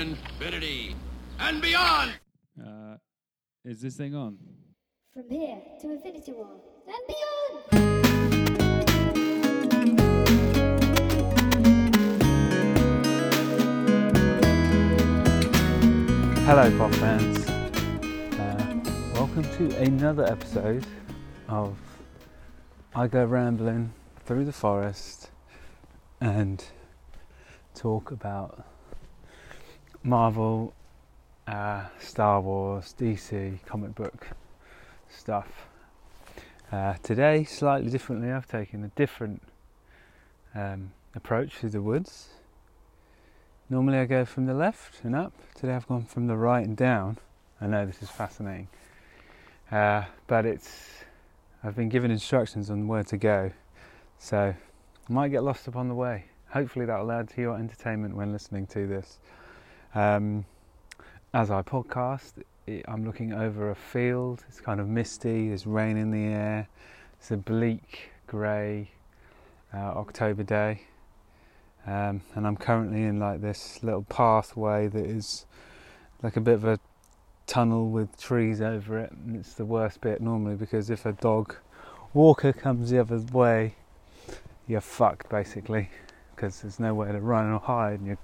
infinity and beyond. Uh, is this thing on? From here to Infinity War and beyond! Hello, pop fans. Uh, welcome to another episode of I Go Rambling Through the Forest and talk about Marvel, uh, Star Wars, DC, comic book stuff. Uh, today, slightly differently, I've taken a different um, approach to the woods. Normally I go from the left and up. Today I've gone from the right and down. I know this is fascinating, uh, but it's I've been given instructions on where to go, so I might get lost upon the way. Hopefully that will add to your entertainment when listening to this. Um, as I podcast, it, I'm looking over a field. It's kind of misty. There's rain in the air. It's a bleak, grey uh, October day. Um, and I'm currently in like this little pathway that is like a bit of a tunnel with trees over it, and it's the worst bit normally because if a dog walker comes the other way, you're fucked basically because there's nowhere to run or hide, and your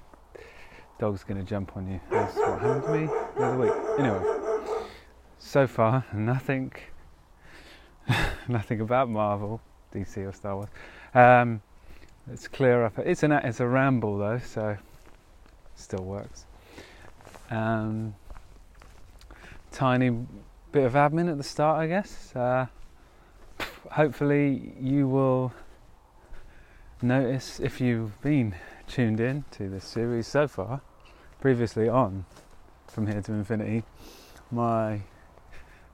dog's going to jump on you. That's what happened to me the other week. Anyway, so far nothing, nothing about Marvel, DC or Star Wars. Um, Let's clear up. It's an it's a ramble though, so still works. Um, tiny bit of admin at the start, I guess. Uh, hopefully, you will notice if you've been tuned in to this series so far. Previously on from here to infinity, my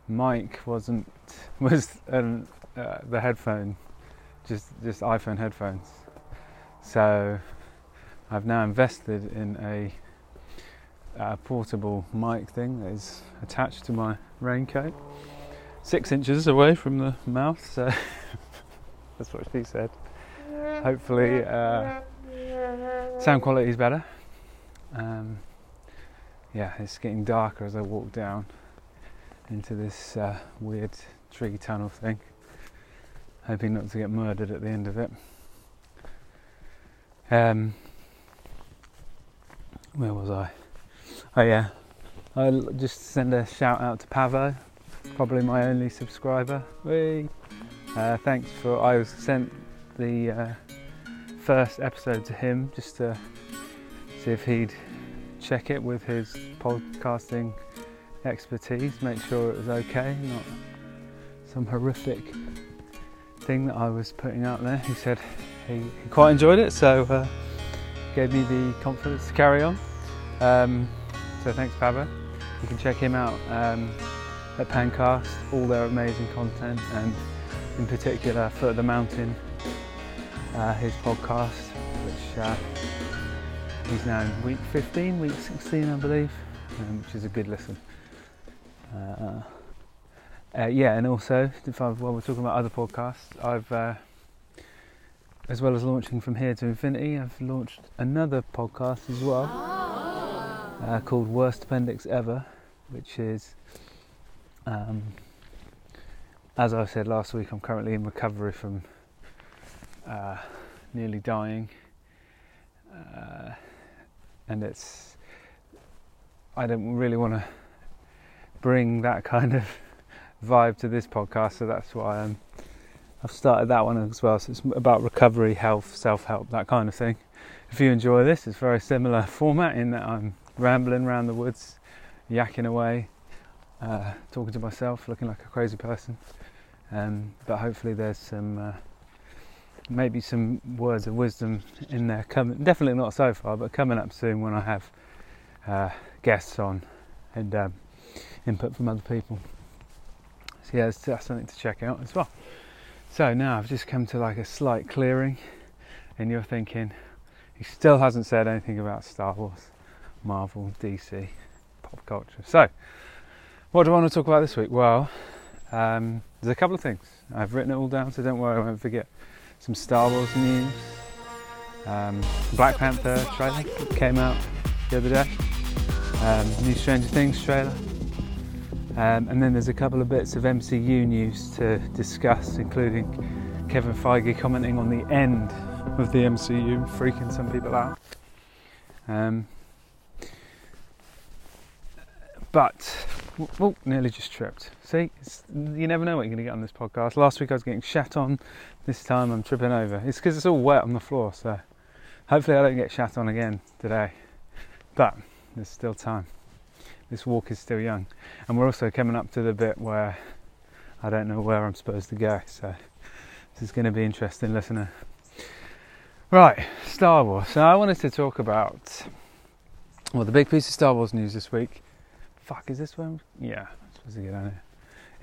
mic wasn't was um, uh, the headphone, just just iPhone headphones. So I've now invested in a, a, portable mic thing that is attached to my raincoat, six inches away from the mouth. So that's what she said. Hopefully, uh, sound quality is better. Um, yeah, it's getting darker as I walk down into this uh, weird tree tunnel thing. Hoping not to get murdered at the end of it. Um, where was I? Oh yeah, I'll just send a shout out to Pavo, probably my only subscriber. Uh, thanks for I was sent the uh, first episode to him just to see if he'd check it with his podcasting expertise, make sure it was okay, not some horrific thing that I was putting out there. He said he, he quite enjoyed it, so uh, gave me the confidence to carry on. Um, so thanks, Pavo. You can check him out um, at Pancast, all their amazing content, and in particular Foot of the Mountain, uh, his podcast, which uh, he's now in week 15, week 16, I believe, um, which is a good listen. Uh, uh, yeah, and also, if I've, while we're talking about other podcasts, I've uh, as well as launching from here to infinity, I've launched another podcast as well uh, called Worst Appendix Ever, which is, um, as I said last week, I'm currently in recovery from uh, nearly dying, uh, and it's I don't really want to bring that kind of vibe to this podcast, so that's why I'm. I've started that one as well. So it's about recovery, health, self-help, that kind of thing. If you enjoy this, it's very similar format in that I'm rambling around the woods, yakking away, uh, talking to myself, looking like a crazy person. Um, but hopefully, there's some uh, maybe some words of wisdom in there. Coming, definitely not so far, but coming up soon when I have uh, guests on and um, input from other people. So yeah, that's something to check out as well. So now I've just come to like a slight clearing, and you're thinking, he still hasn't said anything about Star Wars, Marvel, DC, pop culture. So, what do I want to talk about this week? Well, um, there's a couple of things. I've written it all down, so don't worry, I won't forget. Some Star Wars news, um, Black Panther trailer came out the other day. um, new Stranger Things trailer. Um, and then there's a couple of bits of MCU news to discuss, including Kevin Feige commenting on the end of the MCU, freaking some people out. Um, but, oh, nearly just tripped. See, you never know what you're going to get on this podcast. Last week I was getting shat on, this time I'm tripping over. It's because it's all wet on the floor, so hopefully I don't get shat on again today. But there's still time. This walk is still young. And we're also coming up to the bit where I don't know where I'm supposed to go, so this is going to be interesting, listener. Right, Star Wars. So I wanted to talk about well, the big piece of Star Wars news this week. Fuck, is this one? Yeah, I'm supposed to get on it.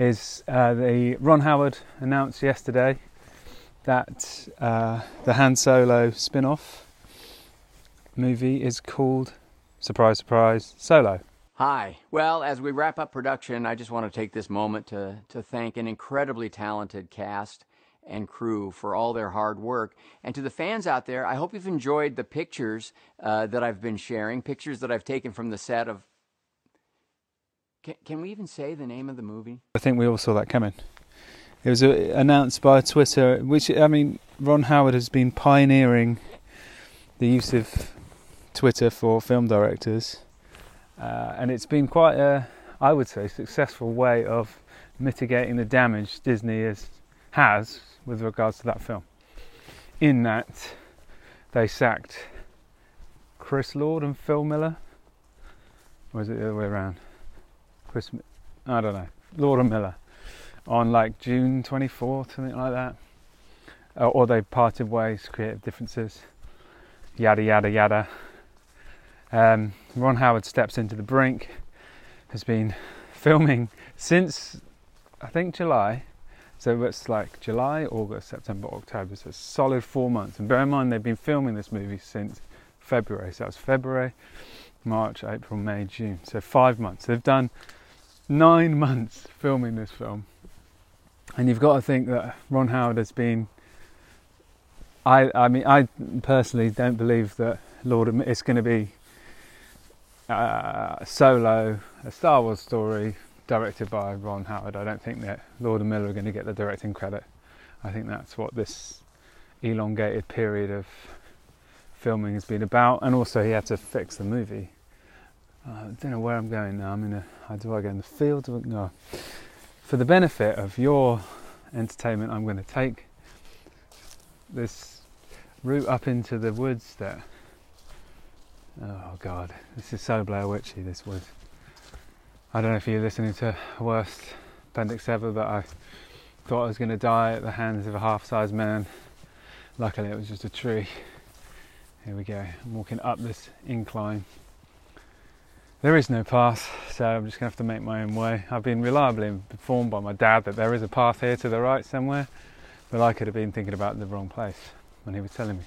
Is uh, the Ron Howard announced yesterday that uh, the Han Solo spin-off movie is called surprise, surprise, Solo. Hi. Well, as we wrap up production, I just want to take this moment to, to thank an incredibly talented cast and crew for all their hard work. And to the fans out there, I hope you've enjoyed the pictures uh, that I've been sharing, pictures that I've taken from the set of. Can, can we even say the name of the movie? I think we all saw that coming. It was uh, announced by Twitter, which, I mean, Ron Howard has been pioneering the use of Twitter for film directors. Uh, and it's been quite a, I would say, successful way of mitigating the damage Disney is, has with regards to that film. In that they sacked Chris Lord and Phil Miller, or is it the other way around? Chris, I don't know, Laura Miller, on like June 24th, something like that. Uh, or they parted ways, creative differences, yada yada yada. Um, Ron Howard steps into the brink, has been filming since I think July. So it's like July, August, September, October. So it's solid four months. And bear in mind, they've been filming this movie since February. So that was February, March, April, May, June. So five months. They've done nine months filming this film. And you've got to think that Ron Howard has been. I, I mean, I personally don't believe that Lord it's going to be uh, Solo, a Star Wars story directed by Ron Howard. I don't think that Lord and Miller are going to get the directing credit. I think that's what this elongated period of filming has been about, and also he had to fix the movie. I don't know where I'm going now. I'm in a. How do I go in the field? No. For the benefit of your entertainment, I'm going to take this route up into the woods that Oh God, this is so Blair Witchy. This was. I don't know if you're listening to worst appendix ever, but I thought I was going to die at the hands of a half-sized man. Luckily, it was just a tree. Here we go. I'm walking up this incline. There is no path, so I'm just to have to make my own way. I've been reliably informed by my dad that there is a path here to the right somewhere, but I could have been thinking about the wrong place when he was telling me.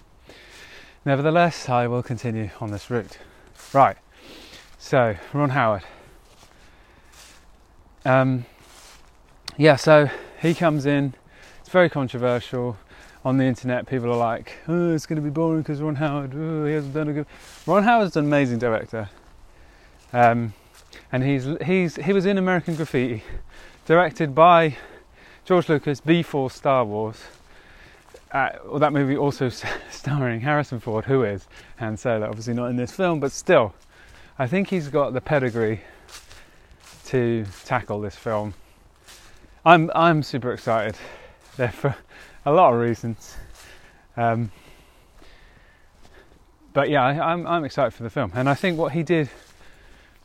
Nevertheless, I will continue on this route. Right, so Ron Howard. Um, yeah, so he comes in, it's very controversial. On the internet, people are like, oh, it's going to be boring because Ron Howard, oh, he hasn't done a good. Ron Howard's an amazing director. Um, and he's, he's, he was in American Graffiti, directed by George Lucas before Star Wars. Uh, that movie also starring Harrison Ford, who is Han Solo, obviously not in this film, but still, I think he's got the pedigree to tackle this film. I'm I'm super excited. There for a lot of reasons, um, but yeah, I, I'm I'm excited for the film, and I think what he did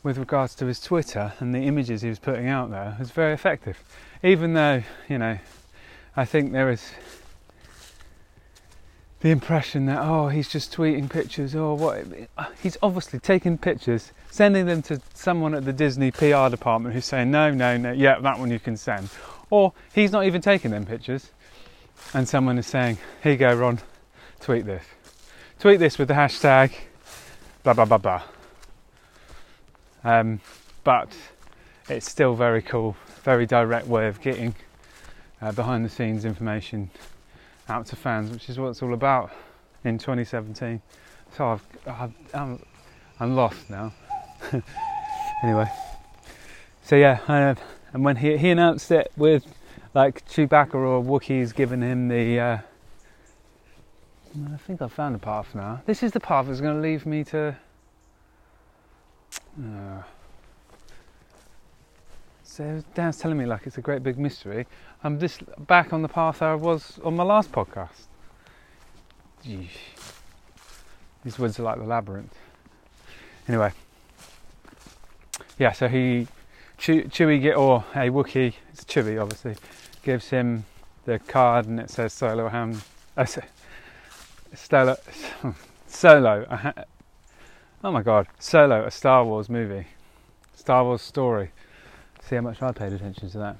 with regards to his Twitter and the images he was putting out there was very effective, even though you know, I think there is the impression that oh he's just tweeting pictures or oh, what he's obviously taking pictures sending them to someone at the Disney PR department who's saying no no no yeah that one you can send. Or he's not even taking them pictures and someone is saying here you go Ron tweet this. Tweet this with the hashtag blah blah blah blah um, but it's still very cool very direct way of getting uh, behind the scenes information out to fans, which is what it's all about in 2017. So I've, I've I'm, I'm lost now. Anyway, so yeah, uh, and when he he announced it with like Chewbacca or Wookiees giving him the. Uh, I think I've found a path now. This is the path that's going to leave me to. Uh, so Dan's telling me like it's a great big mystery. I'm just back on the path I was on my last podcast. Yeesh. These woods are like the labyrinth. Anyway, yeah. So he, Chew, Chewie get or a Wookiee, it's Chewie obviously, gives him the card and it says Solo Ham. Uh, Solo, Solo. Oh my God, Solo, a Star Wars movie, Star Wars story. See how much I paid attention to that.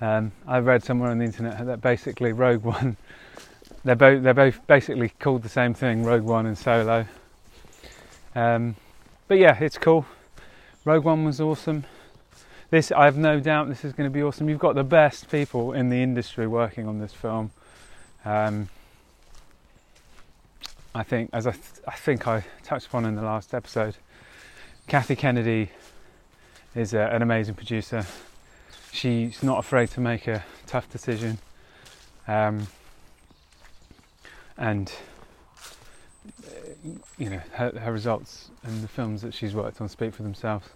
Um, I read somewhere on the internet that basically Rogue One, they're both they're both basically called the same thing, Rogue One and Solo. Um, but yeah, it's cool. Rogue One was awesome. This, I have no doubt, this is going to be awesome. You've got the best people in the industry working on this film. Um, I think, as I, th- I think I touched upon in the last episode, Kathy Kennedy is a, an amazing producer. She's not afraid to make a tough decision, um, and you know her, her results and the films that she's worked on speak for themselves.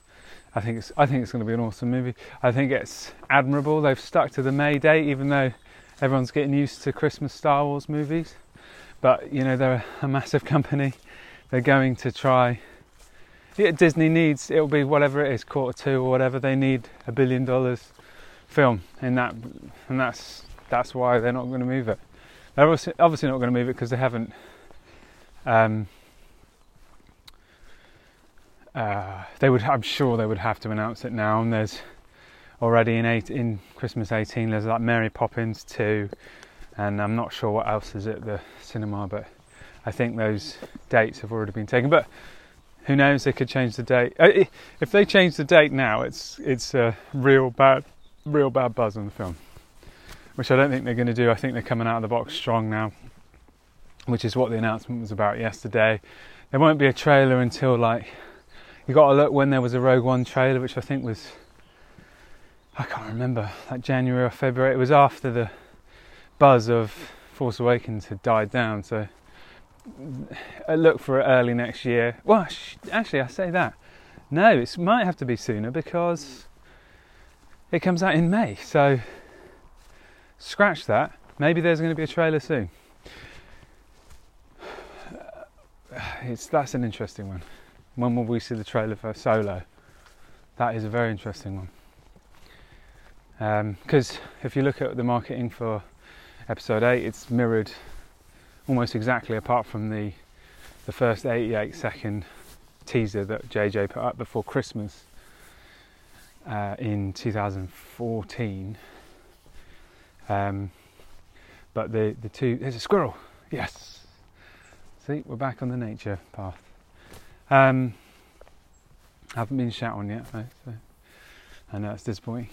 I think it's I think it's going to be an awesome movie. I think it's admirable. They've stuck to the May date, even though everyone's getting used to Christmas Star Wars movies. But you know they're a massive company. They're going to try. Yeah, Disney needs it'll be whatever it is, quarter two or whatever. They need a billion dollars film in that, and that's that's why they're not going to move it. They're obviously, not going to move it because they haven't. Um, uh, they would, I'm sure, they would have to announce it now. And there's already in eight in Christmas 18. There's like Mary Poppins 2, and I'm not sure what else is at the cinema, but I think those dates have already been taken. But who knows? They could change the date. Uh, If they change the date now, it's it's a real bad, real bad buzz on the film, which I don't think they're going to do. I think they're coming out of the box strong now, which is what the announcement was about yesterday. There won't be a trailer until like you got to look when there was a Rogue One trailer, which I think was I can't remember, like January or February. It was after the buzz of Force Awakens had died down, so I look for it early next year. Well, actually, I say that. No, it might have to be sooner because it comes out in May. So scratch that. Maybe there's going to be a trailer soon. It's that's an interesting one. When will we see the trailer for Solo? That is a very interesting one. Because um, if you look at the marketing for Episode Eight, it's mirrored almost exactly, apart from the the first 88 second teaser that JJ put up before Christmas uh, in 2014. Um, but the the two there's a squirrel. Yes. See, we're back on the nature path. Um, haven't been shot on yet, though, so I know it's disappointing.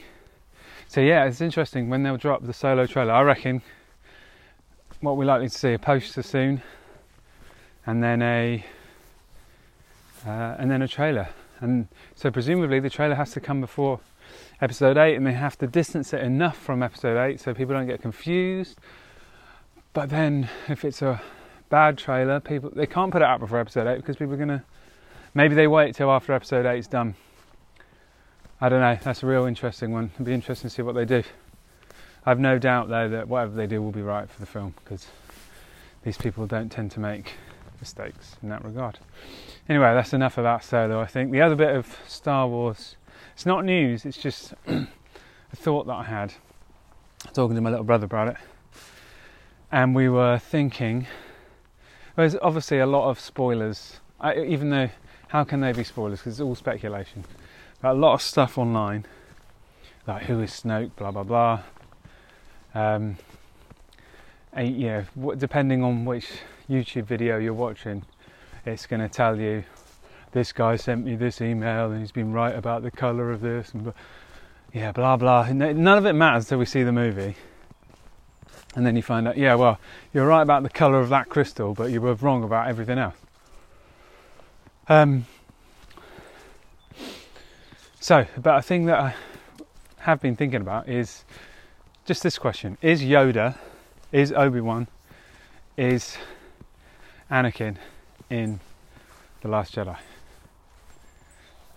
So yeah, it's interesting when they'll drop the solo trailer. I reckon what we're likely to see a poster soon, and then a uh, and then a trailer. And so presumably the trailer has to come before episode eight, and they have to distance it enough from episode eight so people don't get confused. But then if it's a bad trailer, people they can't put it out before episode eight because people are gonna maybe they wait till after episode eight's done. I don't know. That's a real interesting one. It'll be interesting to see what they do. I've no doubt though that whatever they do will be right for the film because these people don't tend to make mistakes in that regard. Anyway, that's enough about Solo. I think the other bit of Star Wars. It's not news. It's just a thought that I had talking to my little brother about it, and we were thinking. There's obviously a lot of spoilers, I, even though how can they be spoilers? Because it's all speculation. But a lot of stuff online, like who is Snoke, blah blah blah. Um, and, you know, what, depending on which YouTube video you're watching, it's going to tell you this guy sent me this email and he's been right about the color of this and yeah, blah blah. None of it matters until we see the movie. And then you find out, yeah, well, you're right about the colour of that crystal, but you were wrong about everything else. Um, So, but a thing that I have been thinking about is just this question: Is Yoda, is Obi Wan, is Anakin in the Last Jedi?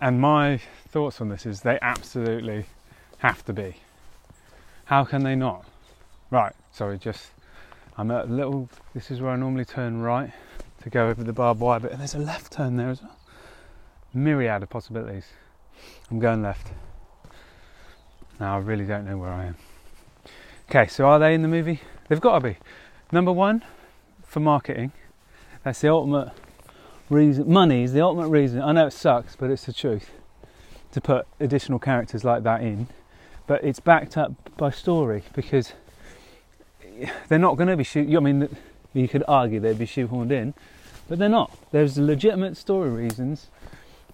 And my thoughts on this is they absolutely have to be. How can they not? Right, sorry, just I'm at a little. This is where I normally turn right to go over the barbed wire but there's a left turn there as well. Myriad of possibilities. I'm going left. Now I really don't know where I am. Okay, so are they in the movie? They've got to be. Number one, for marketing. That's the ultimate reason. Money is the ultimate reason. I know it sucks, but it's the truth. To put additional characters like that in, but it's backed up by story because they're not going to be shoot. I mean, you could argue they'd be shoehorned in, but they're not. There's legitimate story reasons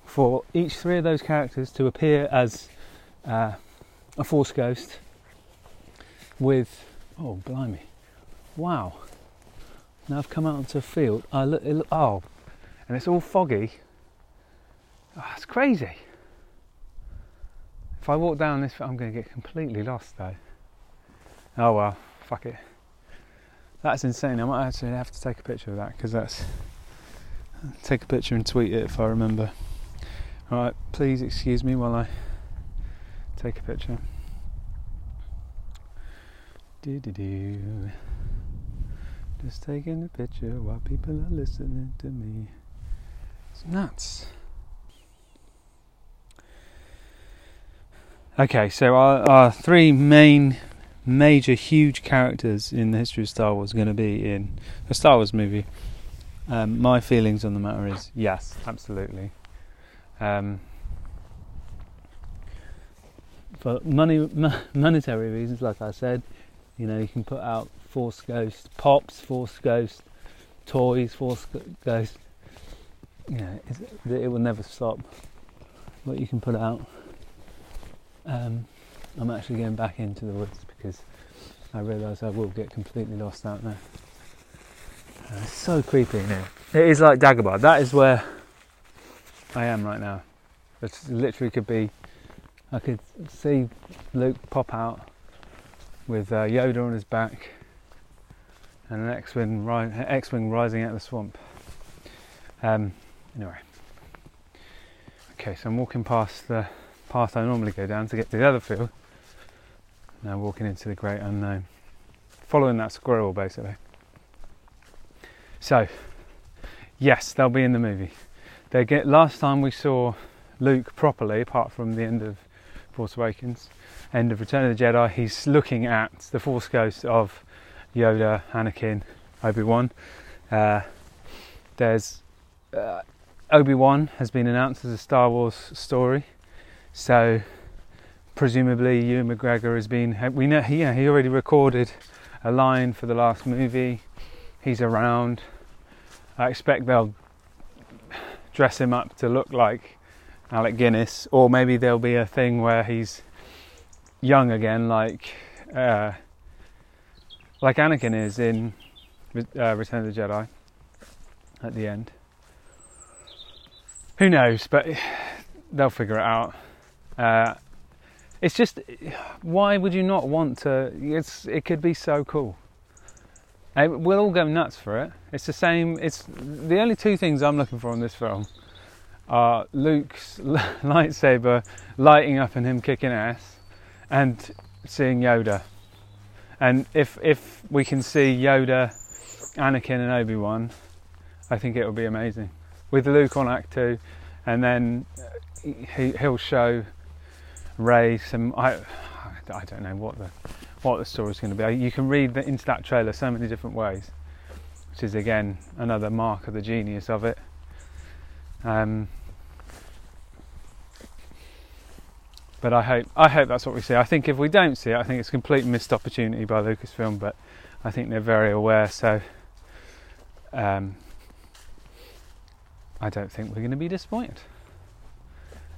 for each three of those characters to appear as uh, a Force ghost with. Oh, blimey! Wow. Now I've come out onto a field. I look, look, oh, and it's all foggy. Oh, it's crazy. If I walk down this, I'm going to get completely lost though. Oh well, fuck it. That's insane. I might actually have to take a picture of that because that's. Take a picture and tweet it if I remember. Alright, please excuse me while I take a picture. Do do do. Just taking a picture while people are listening to me. It's nuts. Okay, so our, our three main, major, huge characters in the history of Star Wars are going to be in a Star Wars movie. Um, my feelings on the matter is yes, absolutely. Um, for money, monetary reasons, like I said, you know, you can put out Force Ghost pops, Force Ghost toys, Force Ghost. You know, it will never stop. What you can put out. Um, I'm actually going back into the woods because I realise I will get completely lost out there. Uh, it's so creepy now. It is like Dagobah. That is where I am right now. It literally could be. I could see Luke pop out with uh, Yoda on his back and an X-wing, ri- X-wing rising out of the swamp. Um, anyway, okay, so I'm walking past the path I normally go down to get to the other field. Now walking into the great unknown, following that squirrel basically. So, yes, they'll be in the movie. They get last time we saw Luke properly, apart from the end of Force Awakens, end of Return of the Jedi, he's looking at the Force Ghost of Yoda, Anakin, Obi Wan. Uh, there's uh, Obi Wan has been announced as a Star Wars story, so presumably Ewan McGregor has been. We know, yeah, he already recorded a line for the last movie. He's around. I expect they'll dress him up to look like Alec Guinness, or maybe there'll be a thing where he's young again, like uh, like Anakin is in uh, Return of the Jedi at the end. Who knows? But they'll figure it out. Uh, it's just why would you not want to? It's it could be so cool. We'll all go nuts for it. It's the same. It's the only two things I'm looking for in this film are Luke's lightsaber lighting up and him kicking ass, and seeing Yoda. And if if we can see Yoda, Anakin, and Obi Wan, I think it will be amazing. With Luke on Ahch-To, and then he he'll show Rey some. I I don't know what the what the story's going to be. You can read the, into that trailer so many different ways, which is again another mark of the genius of it. Um, but I hope I hope that's what we see. I think if we don't see it, I think it's a complete missed opportunity by Lucasfilm. But I think they're very aware, so um, I don't think we're going to be disappointed.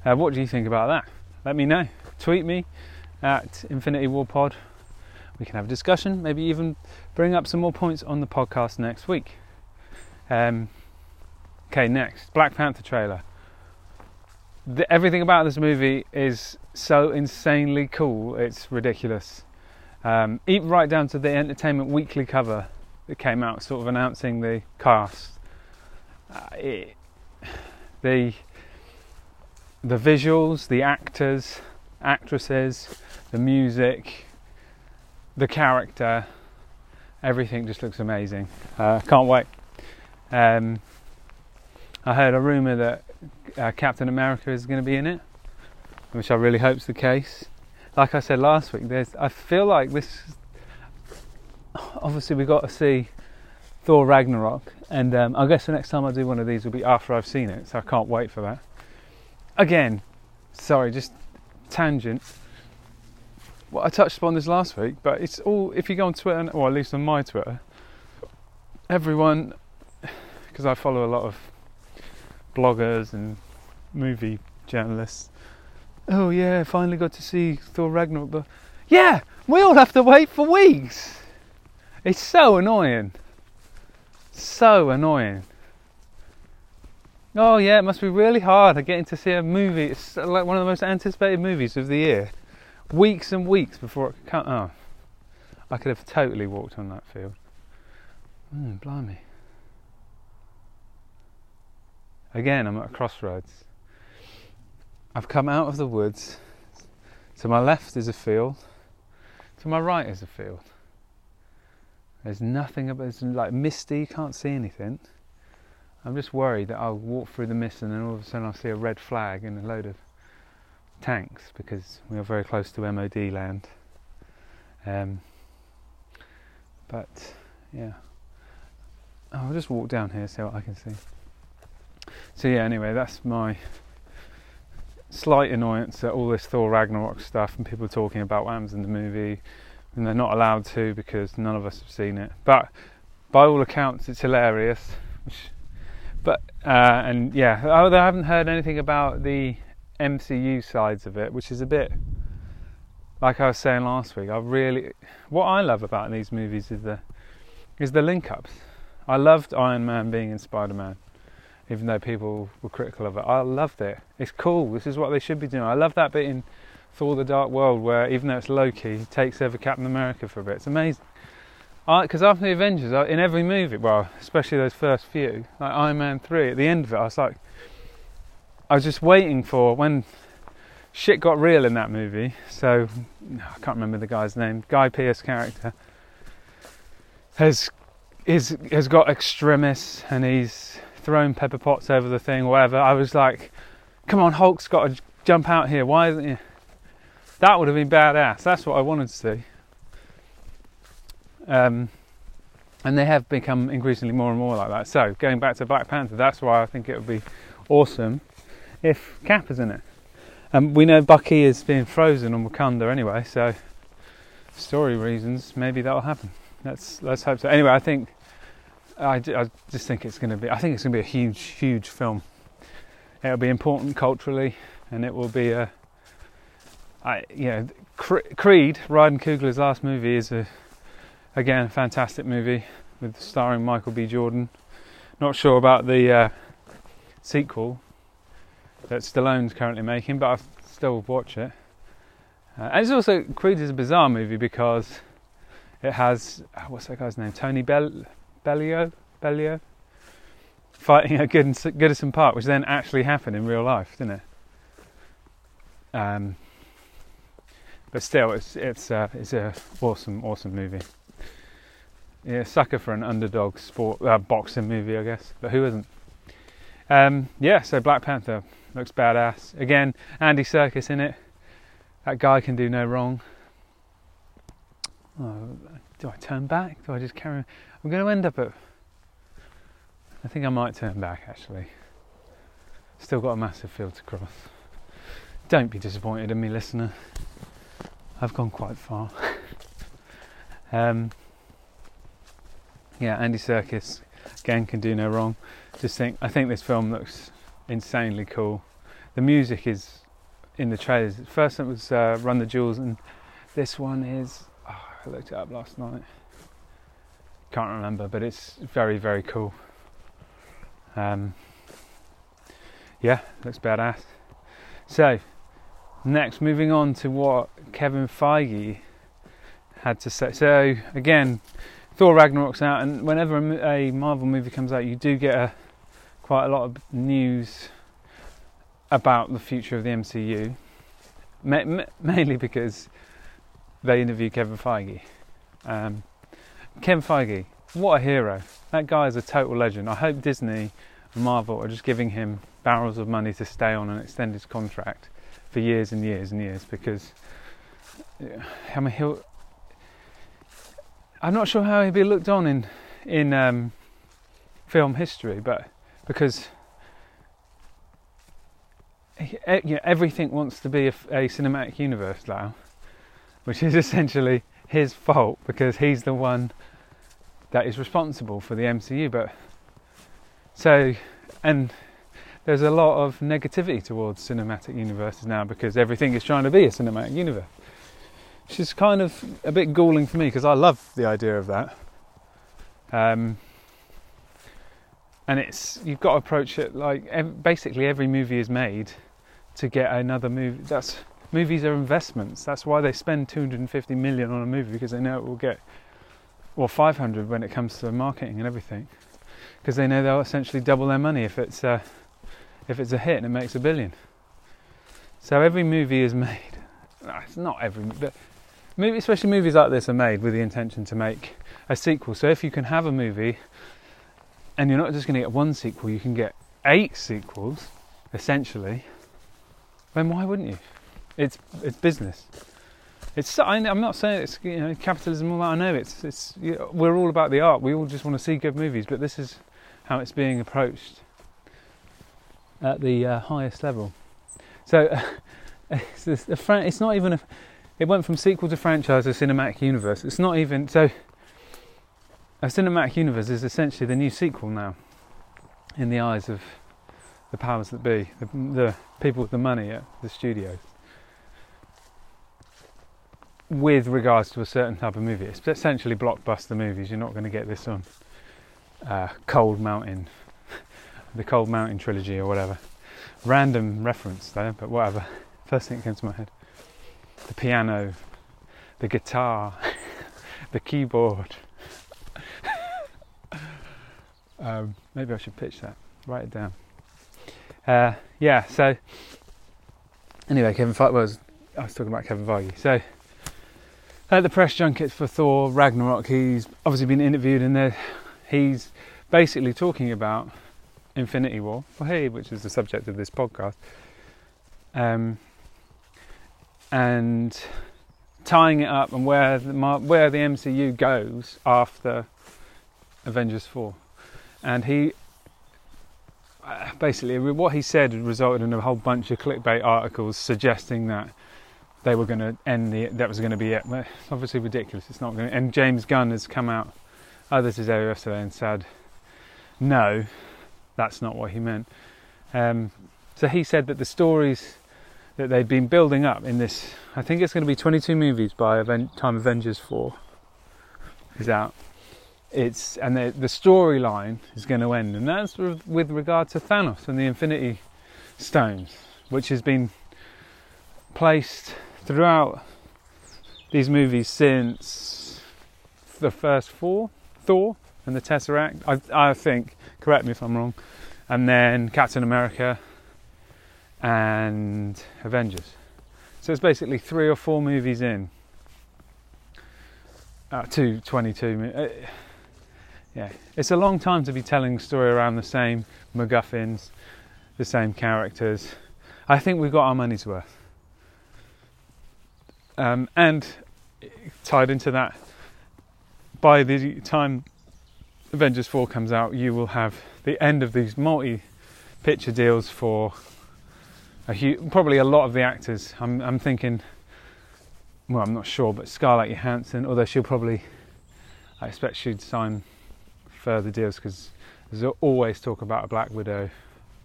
Uh, what do you think about that? Let me know. Tweet me at Infinity War Pod we can have a discussion, maybe even bring up some more points on the podcast next week. Um, okay, next Black Panther trailer. the, everything about this movie is so insanely cool. It's ridiculous. Um, even right down to the Entertainment Weekly cover that came out, sort of announcing the cast. Uh, it, the the visuals, the actors, actresses, the music, the character, everything just looks amazing. Uh, can't wait. Um, I heard a rumor that uh, Captain America is going to be in it, which I really hope's the case. Like I said last week, there's I feel like this. Obviously, we got to see Thor Ragnarok, and um, I guess the next time I do one of these will be after I've seen it, so I can't wait for that. Again, sorry, just tangent. Well, I touched upon this last week, but it's all if you go on Twitter, or at least on my Twitter, everyone, because I follow a lot of bloggers and movie journalists. Oh yeah, finally got to see Thor Ragnarok, but yeah, we all have to wait for weeks. It's so annoying. So annoying. Oh yeah, it must be really hard getting to see a movie. It's like one of the most anticipated movies of the year. Weeks and weeks before it come. Oh, I could have totally walked on that field. Mm, blimey. Again, I'm at a crossroads. I've come out of the woods. To my left is a field. To my right is a field. There's nothing about it's like misty, you can't see anything. I'm just worried that I'll walk through the mist and then all of a sudden I'll see a red flag and a load of tanks because we are very close to MOD land. Um, but yeah, I'll just walk down here so I can see. So yeah, anyway, that's my slight annoyance at all this Thor Ragnarok stuff and people talking about what happens in the movie and they're not allowed to because none of us have seen it. But by all accounts, it's hilarious. Which, but uh, and yeah, I haven't heard anything about the MCU sides of it, which is a bit like I was saying last week. I really, what I love about these movies is the is the link ups. I loved Iron Man being in Spider Man even though people were critical of it. I loved it. It's cool. This is what they should be doing. I love that bit in Thor: The Dark World where even though it's Loki, he takes over Captain America for a bit. It's amazing. Because after the Avengers, in every movie, well, especially those first few, like Iron Man three, at the end of it, I was like, I was just waiting for when shit got real in that movie. So I can't remember the guy's name. Guy Pearce character has is has got extremis and he's throwing pepper pots over the thing, whatever. I was like, come on, Hulk's got to jump out here. Why isn't he? That would have been badass. That's what I wanted to see. Um, and they have become increasingly more and more like that. So going back to Black Panther, that's why I think it would be awesome if Cap is in it. Um, we know Bucky is being frozen on Wakanda anyway, so story reasons, maybe that'll happen. Let's let's hope so. Anyway, I think I, I just think it's going to be. I think it's going to be a huge, huge film. It'll be important culturally, and it will be a. I, you know, Creed, Ryan Coogler's last movie, is a again a fantastic movie with starring Michael B. Jordan. Not sure about the uh, sequel that Stallone's currently making, but I'll still watch it. Uh, and it's also Creed is a bizarre movie because it has what's that guy's name? Tony Bell Bellew, Bellio, fighting at Goodison Park, which then actually happened in real life, didn't it? Um, but still, it's it's uh, it's a awesome, awesome movie. Yeah, sucker for an underdog sport uh, boxing movie, I guess. But who isn't? Um, yeah, so Black Panther looks badass. Again, Andy Serkis in it. That guy can do no wrong. Oh, do I turn back? Do I just carry on? I'm going to end up at. I think I might turn back actually. Still got a massive field to cross. Don't be disappointed in me, listener. I've gone quite far. um, yeah, Andy Serkis again can do no wrong. Just think, I think this film looks insanely cool. The music is in the trailers. First one was uh, Run the Jewels, and this one is. Oh, I looked it up last night can't remember, but it's very, very cool. Um, yeah, looks badass. So, next, moving on to what Kevin Feige had to say. So, again, Thor Ragnarok's out, and whenever a Marvel movie comes out, you do get a, quite a lot of news about the future of the MCU. Ma- ma- mainly because they interview Kevin Feige. Um, Kevin Feige, what a hero! That guy is a total legend. I hope Disney and Marvel are just giving him barrels of money to stay on and extend his contract for years and years and years because I mean he'll. I'm not sure how he'd be looked on in in um, film history, but because you know, everything wants to be a cinematic universe now, which is essentially his fault because he's the one that is responsible for the MCU. But so, and there's a lot of negativity towards cinematic universes now because everything is trying to be a cinematic universe, which is kind of a bit galling for me because I love the idea of that. Um, and it's you've got to approach it like basically every movie is made to get another movie. That's movies are investments. That's why they spend 250 million on a movie because they know it will get well 500 when it comes to marketing and everything because they know they'll essentially double their money if it's uh, if it's a hit and it makes a billion. So every movie is made. no, It's not every, but movie, especially movies like this, are made with the intention to make a sequel. So if you can have a movie, and you're not just going to get one sequel, you can get eight sequels, essentially. Then why wouldn't you? It's it's business. It's I'm not saying it's you know capitalism all that. I know it's it's you know, we're all about the art. We all just want to see good movies, but this is how it's being approached at the uh, highest level. So it's, this- fran- it's not even a. It went from sequel to franchise to cinematic universe. It's not even so. A cinematic universe is essentially the new sequel now, in the eyes of the powers that be, the, the people with the money at the studios. With regards to a certain type of movie, it's essentially blockbuster movies. You're not going to get this on uh, Cold Mountain, the Cold Mountain trilogy or whatever. Random reference though, but whatever. First thing that came to my head: the piano, the guitar, the keyboard. um, maybe I should pitch that. Write it down. Uh, yeah. So anyway, Kevin Feige was. I was talking about Kevin Feige. So at the press junket for Thor Ragnarok, he's obviously been interviewed, and there he's basically talking about Infinity War, hey, which is the subject of this podcast, um, and tying it up and where the where the MCU goes after Avengers Four, and he uh, basically what he said resulted in a whole bunch of clickbait articles suggesting that they were going to end the that was going to be it. Well, it's obviously ridiculous. It's not going. to And James Gunn has come out. Oh, this is area yesterday and said, no, that's not what he meant. Um, so he said that the stories that they've been building up in this, I think it's going to be 22 movies by time Avengers 4 is out. It's and the, the storyline is going to end, and that's with regard to Thanos and the Infinity Stones, which has been placed throughout these movies since the first four, Thor and the Tesseract. I, I think, correct me if I'm wrong, and then Captain America and Avengers. So it's basically three or four movies in. Uh, to 22. Uh, yeah, it's a long time to be telling a story around the same MacGuffins, the same characters. I think we've got our money's worth. Um, and tied into that, by the time Avengers 4 comes out, you will have the end of these multi picture deals for a probably a lot of the actors. I'm, I'm thinking, well, I'm not sure, but Scarlett Johansson, although she'll probably, I expect she'd sign further deals because there's always talk about a Black Widow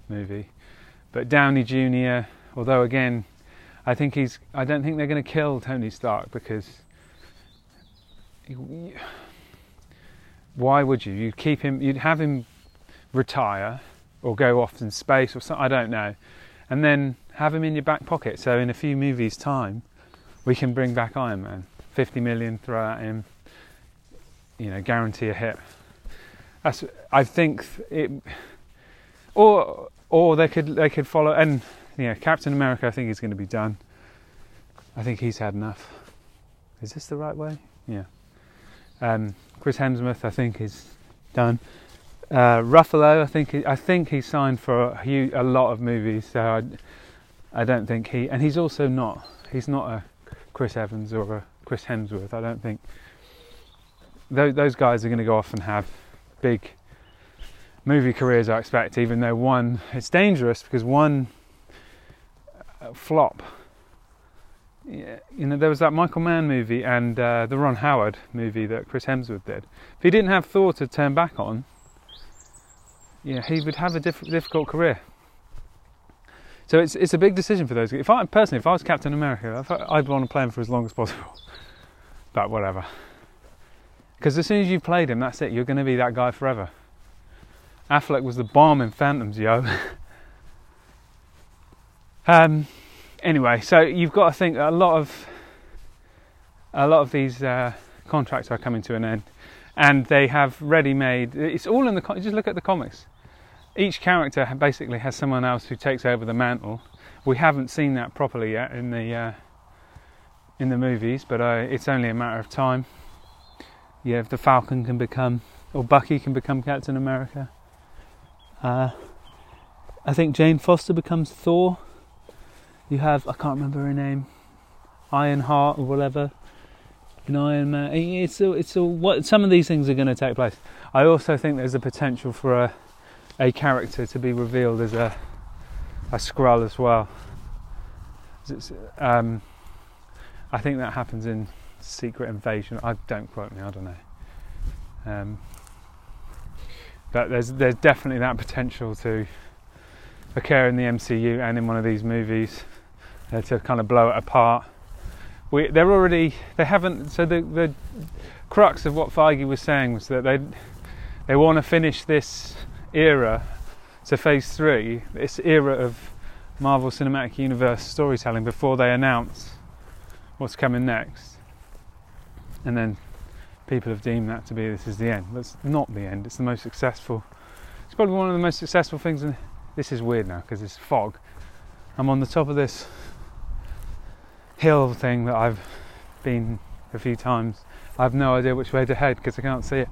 movie. But Downey Jr., although again, I think he's. I don't think they're going to kill Tony Stark because. Why would you? You'd keep him. You'd have him retire or go off in space or something. I don't know. and then have him in your back pocket. So in a few movies' time, we can bring back Iron Man. 50 million, throw at him. You know, guarantee a hit. That's, I think it, or or they could they could follow and yeah, Captain America. I think is going to be done. I think he's had enough. Is this the right way? Yeah. Um, Chris Hemsworth, I think, is done. Uh, Ruffalo, I think, he, I think he's signed for a, a lot of movies. So I, I don't think he, and he's also not. He's not a Chris Evans or a Chris Hemsworth. I don't think those, those guys are going to go off and have big movie careers. I expect, even though one, it's dangerous because one flop yeah, you know, there was that Michael Mann movie and uh, the Ron Howard movie that Chris Hemsworth did. If he didn't have Thor to turn back on, yeah, he would have a diff- difficult career. So it's it's a big decision for those. If I personally, if I was Captain America, I, I'd want to play him for as long as possible. but whatever, because as soon as you've played him, that's it. You're going to be that guy forever. Affleck was the bomb in Phantoms, yo. um, anyway, so you've got to think that a lot of a lot of these uh, contracts are coming to an end, and they have ready-made. It's all in the. Just look at the comics. Each character basically has someone else who takes over the mantle. We haven't seen that properly yet in the uh, in the movies, but uh, it's only a matter of time. Yeah, if the Falcon can become, or Bucky can become Captain America. Uh, I think Jane Foster becomes Thor you have I can't remember her name, Ironheart or whatever. In Iron Man, it's all, it's all what some of these things are going to take place. I also think there's a potential for a a character to be revealed as a a Skrull as well. Um, I think that happens in Secret Invasion. I don't quote me. I don't know. Um, but there's there's definitely that potential to occur in the MCU and in one of these movies uh, to kind of blow it apart. We, they're already they haven't so the the crux of what Feige was saying was that they they want to finish this era so phase three this era of Marvel Cinematic Universe storytelling before they announce what's coming next. And then people have deemed that to be this is the end. That's not the end. It's the most successful it's probably one of the most successful things in this is weird now because it's fog. I'm on the top of this hill thing that I've been a few times. I have no idea which way to head because I can't see it.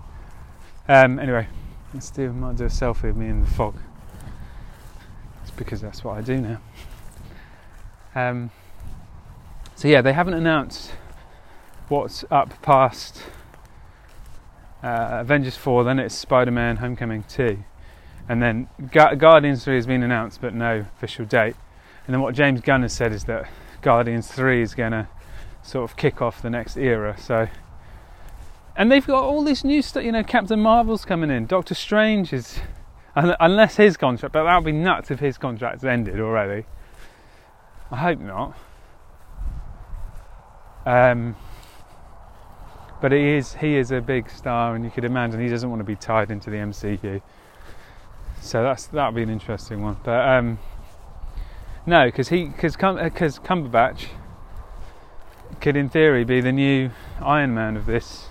Um, anyway, do. Might do a selfie of me in the fog. It's because that's what I do now. Um, so yeah, they haven't announced what's up past uh, Avengers 4. Then it's Spider-Man: Homecoming 2, and then Guardians 3 has been announced, but no official date. And then what James Gunn has said is that Guardians 3 is going to sort of kick off the next era. So, and they've got all this new stuff. You know, Captain Marvel's coming in. Doctor Strange is, unless his contract, but that would be nuts if his contract's ended already. I hope not. Um, but he is he is a big star, and you could imagine he doesn't want to be tied into the MCU. So that's that'll be an interesting one. But um, no, because he because because uh, Cumberbatch could, in theory, be the new Iron Man of this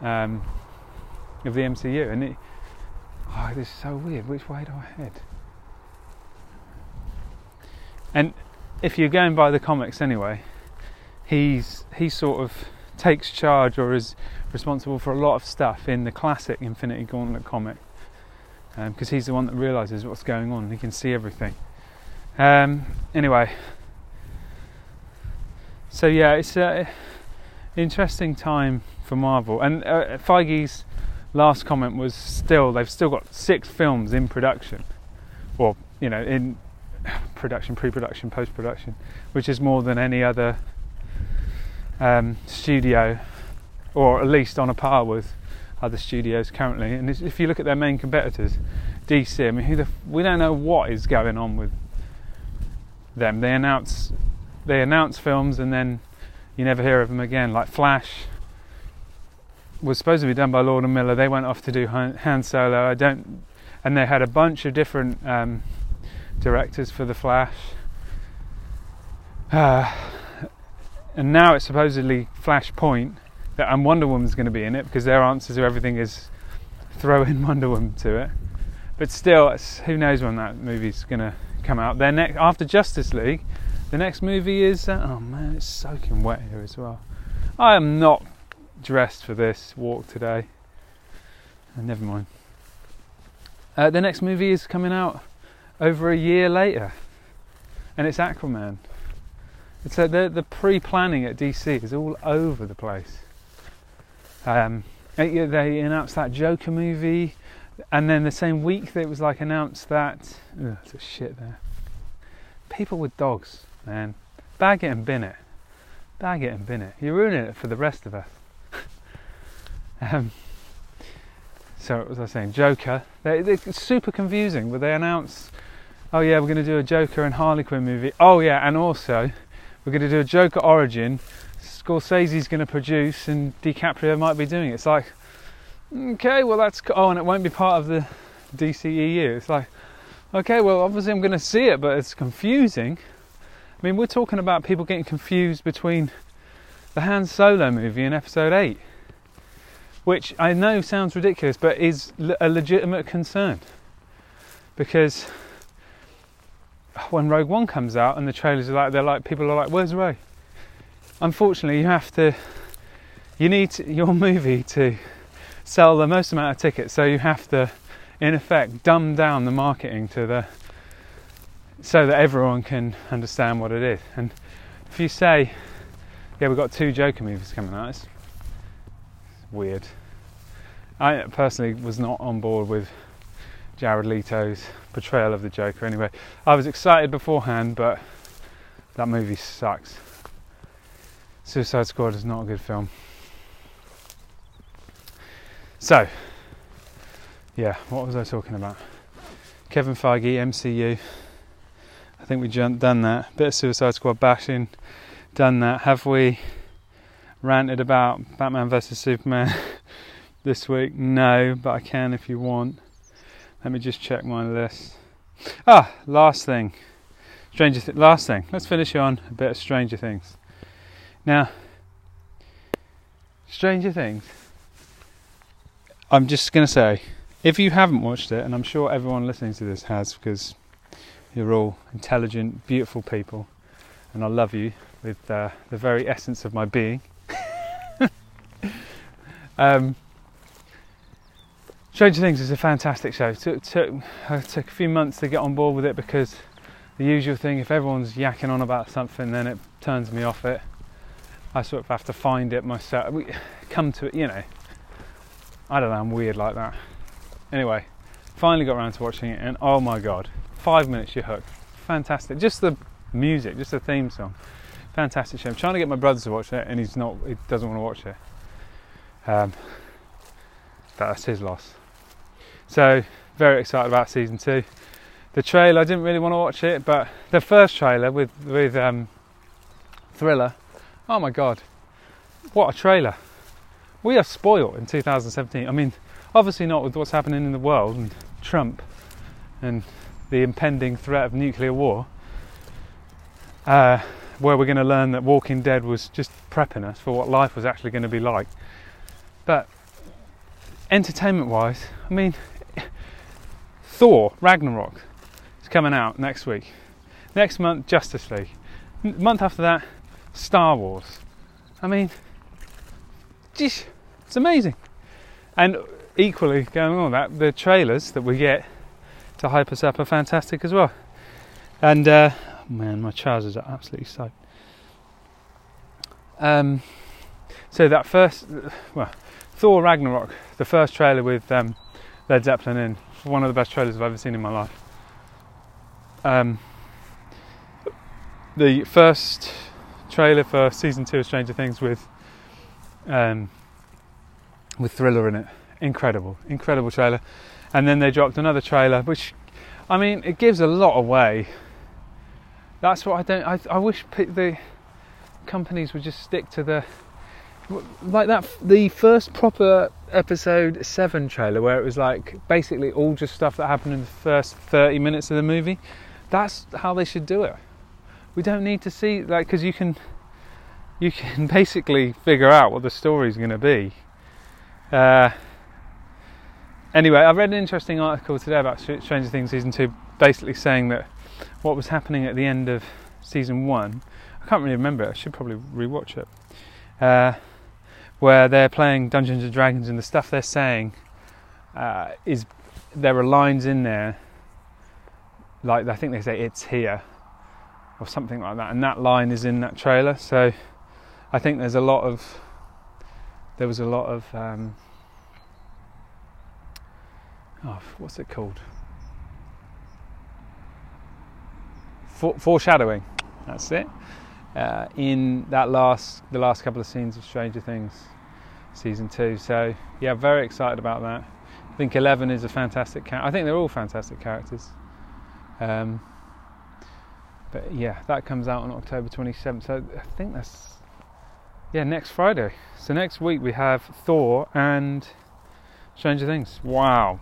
um, of the MCU, and it. Oh, this is so weird. Which way do I head? And if you're going by the comics anyway, he's he sort of takes charge or is responsible for a lot of stuff in the classic Infinity Gauntlet comic because um, he's the one that realizes what's going on. He can see everything. Um, anyway, so yeah, it's an interesting time for Marvel. And uh, Feige's last comment was still they've still got six films in production, or you know, in production, pre-production, post-production, which is more than any other um, studio, or at least on a par with other studios currently. And if you look at their main competitors, DC, I mean, the, we don't know what is going on with them. They announce they announce films and then you never hear of them again. Like Flash was supposed to be done by Lord and Miller. They went off to do Han Solo. I don't, and they had a bunch of different um, directors for the Flash. Uh, and now it's supposedly Flashpoint that and Wonder Woman's going to be in it because their answer to everything is throw in Wonder Woman to it. But still, who knows when that movie's going to come out? Their next after Justice League, the next movie is uh, oh man, it's soaking wet here as well. I am not dressed for this walk today. Uh, never mind. Uh, the next movie is coming out over a year later, and it's Aquaman. It's uh, the the pre-planning at DC is all over the place. Um, they announced that Joker movie, and then the same week that it was like announced that ugh, it's a shit there. People with dogs, man, bag it and bin it, bag it and bin it. You're ruining it for the rest of us. um, so what was I saying? Joker. They, they're super confusing, but they announced, oh yeah, we're going to do a Joker and Harley Quinn movie. Oh yeah, and also we're going to do a Joker origin. Scorsese's going to produce, and DiCaprio might be doing it. It's like, okay, well that's oh, and it won't be part of the DCEU. It's like, okay, well obviously I'm going to see it, but it's confusing. I mean, we're talking about people getting confused between the Han Solo movie and Episode Eight which I know sounds ridiculous, but is a legitimate concern. Because when Rogue One comes out and the trailers are like, they're like, people are like, where's Rey? Unfortunately, you have to, you need your movie to sell the most amount of tickets, so you have to, in effect, dumb down the marketing to the, so that everyone can understand what it is. And if you say, yeah, we've got two Joker movies coming out, it's weird. I personally was not on board with Jared Leto's portrayal of the Joker anyway. I was excited beforehand, but that movie sucks. Suicide Squad is not a good film. So, yeah, what was I talking about? Kevin Feige, MCU. I think we've done that. Bit of Suicide Squad bashing, done that. Have we ranted about Batman vs Superman? this week? No, but I can if you want. Let me just check my list. Ah, last thing. Stranger Th- last thing. Let's finish on a bit of Stranger Things. Now, Stranger Things. I'm just going to say, if you haven't watched it, and I'm sure everyone listening to this has, because you're all intelligent, beautiful people, and I love you with uh, the very essence of my being. um, Stranger Things is a fantastic show. It took, took, it took a few months to get on board with it because the usual thing, if everyone's yakking on about something, then it turns me off it. I sort of have to find it myself. We come to it, you know. I don't know, I'm weird like that. Anyway, finally got around to watching it, and oh my god, five minutes you're hooked. Fantastic. Just the music, just the theme song. Fantastic show. I'm trying to get my brother to watch it, and he's not, he doesn't want to watch it. Um, that's his loss. So very excited about season two. The trailer, I didn't really want to watch it, but the first trailer with with um, Thriller, oh my god, what a trailer! We are spoiled in 2017. I mean, obviously not with what's happening in the world and Trump and the impending threat of nuclear war, uh, where we're going to learn that Walking Dead was just prepping us for what life was actually going to be like. But entertainment wise, I mean, Thor Ragnarok is coming out next week. Next month, Justice League. M- month after that, Star Wars. I mean, it's amazing. And equally, going on that, the trailers that we get to hype us up are fantastic as well. And uh, man, my trousers are absolutely soaked. Um, so that first, well, Thor Ragnarok, the first trailer with um, Led Zeppelin in, one of the best trailers I've ever seen in my life. Um, the first trailer for season two of Stranger Things with um, with Thriller in it, incredible, incredible trailer. And then they dropped another trailer, which, I mean, it gives a lot away. That's what I don't. I, I wish the companies would just stick to the like that the first proper episode 7 trailer where it was like basically all just stuff that happened in the first 30 minutes of the movie that's how they should do it. We don't need to see like because you can you can basically figure out what the story is going to be. Uh, anyway, I read an interesting article today about Stranger Things season two, basically saying that what was happening at the end of season one. I can't really remember. It. I should probably rewatch it. Uh, where they're playing Dungeons and Dragons, and the stuff they're saying uh, is there are lines in there, like I think they say "it's here" or something like that, and that line is in that trailer. So I think there's a lot of there was a lot of um, oh, what's it called? foreshadowing. That's it. Uh, in that last, the last couple of scenes of Stranger Things, season two. So yeah, very excited about that. I think Eleven is a fantastic character. I think they're all fantastic characters. Um, but yeah, that comes out on October 27th. So I think that's yeah next Friday. So next week we have Thor and Stranger Things. Wow.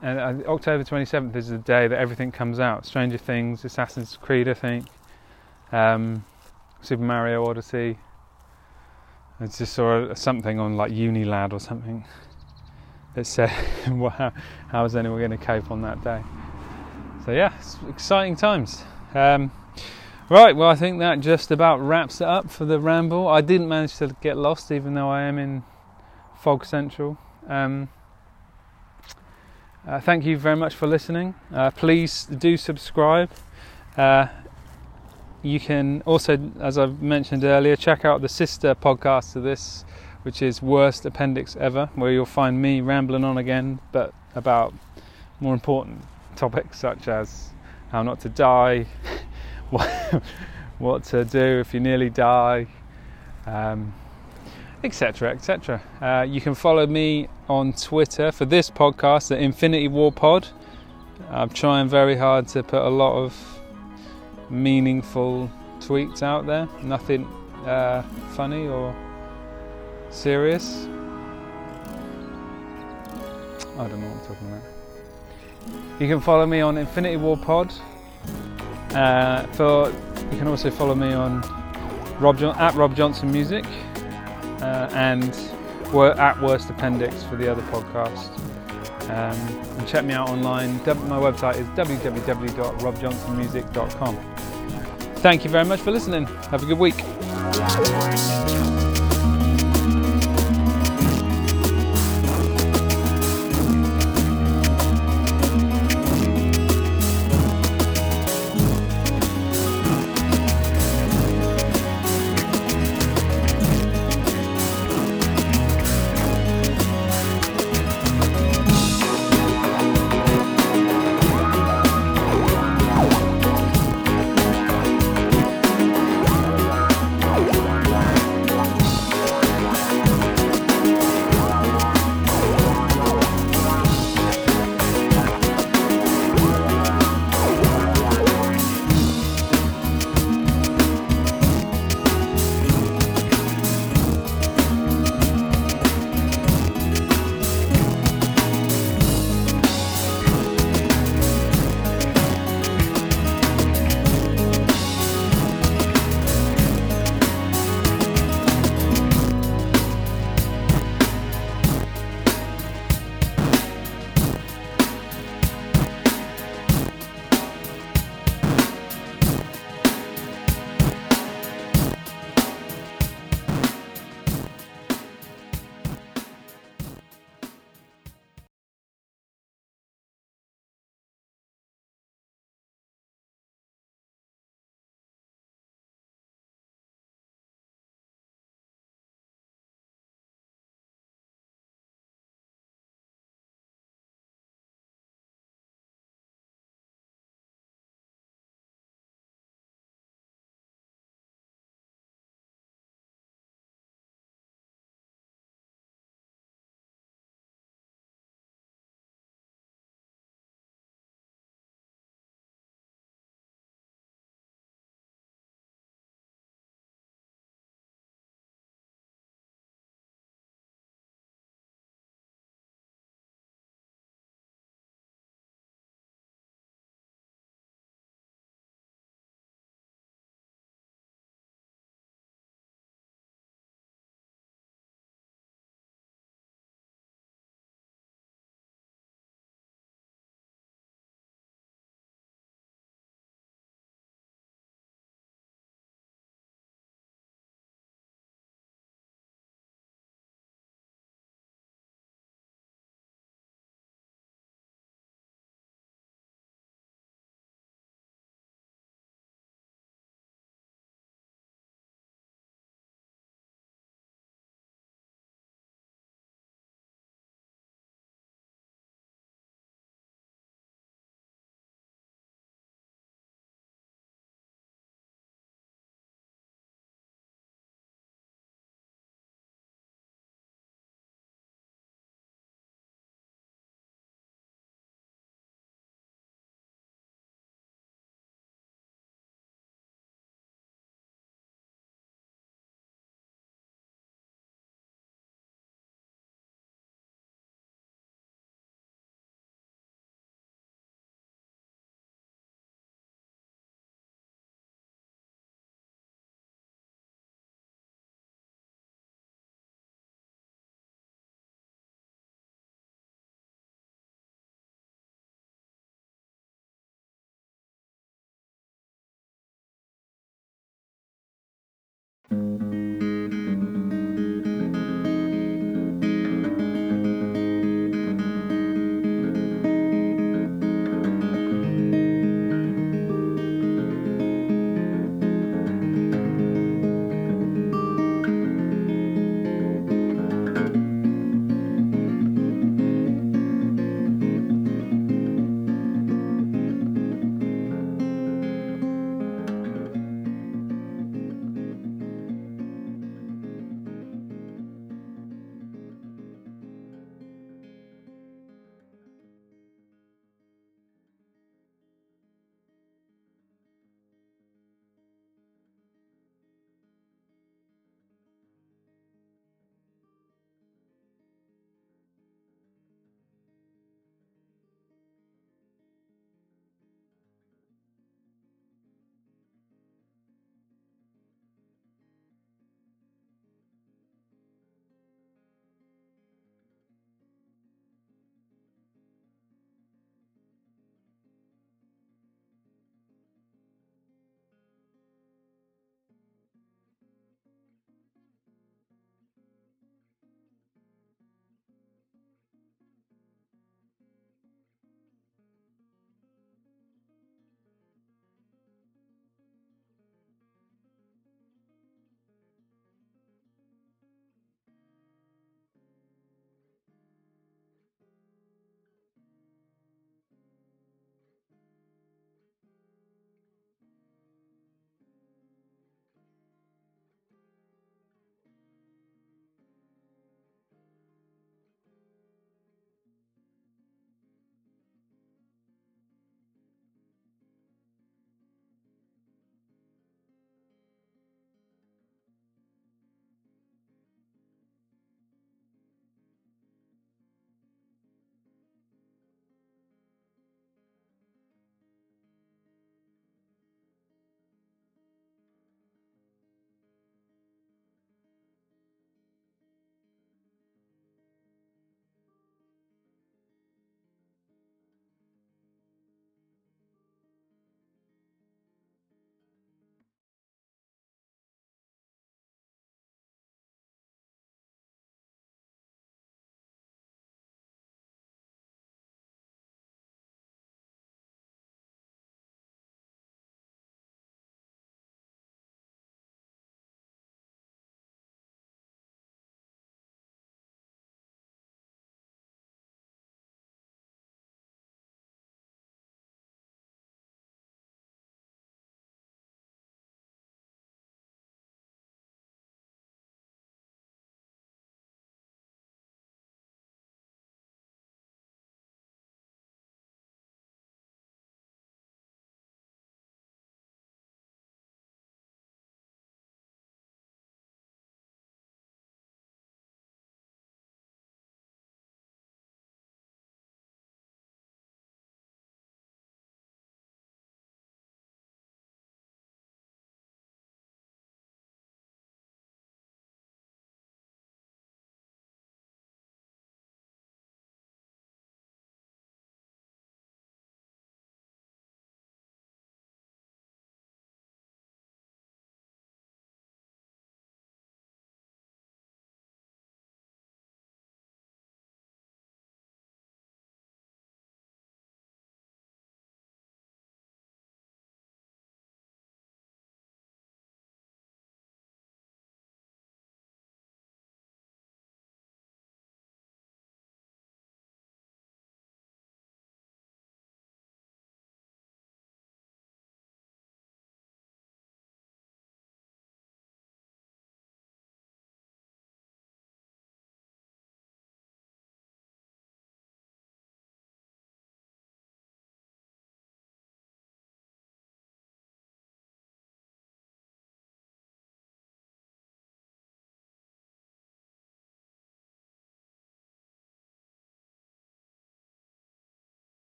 And uh, October 27th is the day that everything comes out. Stranger Things, Assassin's Creed, I think, um, Super Mario Odyssey. I just saw something on like Unilad or something that said, how, how is anyone going to cope on that day? So yeah, exciting times. Um, right, well, I think that just about wraps it up for the ramble. I didn't manage to get lost, even though I am in Fog Central. Um, uh, thank you very much for listening. Uh, please do subscribe. Uh, you can also, as I've mentioned earlier, check out the sister podcast to this, which is Worst Appendix Ever, where you'll find me rambling on again, but about more important topics such as how not to die, what, to do if you nearly die. Um, etc. etc. Uh, you can follow me on Twitter for this podcast at Infinity War Pod. I'm trying very hard to put a lot of meaningful tweets out there, nothing uh, funny or serious. I don't know what I'm talking about. You can follow me on Infinity War Pod. Uh, for you can also follow me on Rob John- at Rob Johnson Music uh, and we're at Worst Appendix for the other podcast. Um, and check me out online. My website is www.robjohnsonmusic.com. Thank you very much for listening. Have a good week.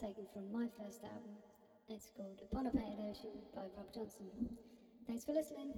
Taken from my first album. It's called Upon a Pale Ocean by Rob Johnson. Thanks for listening.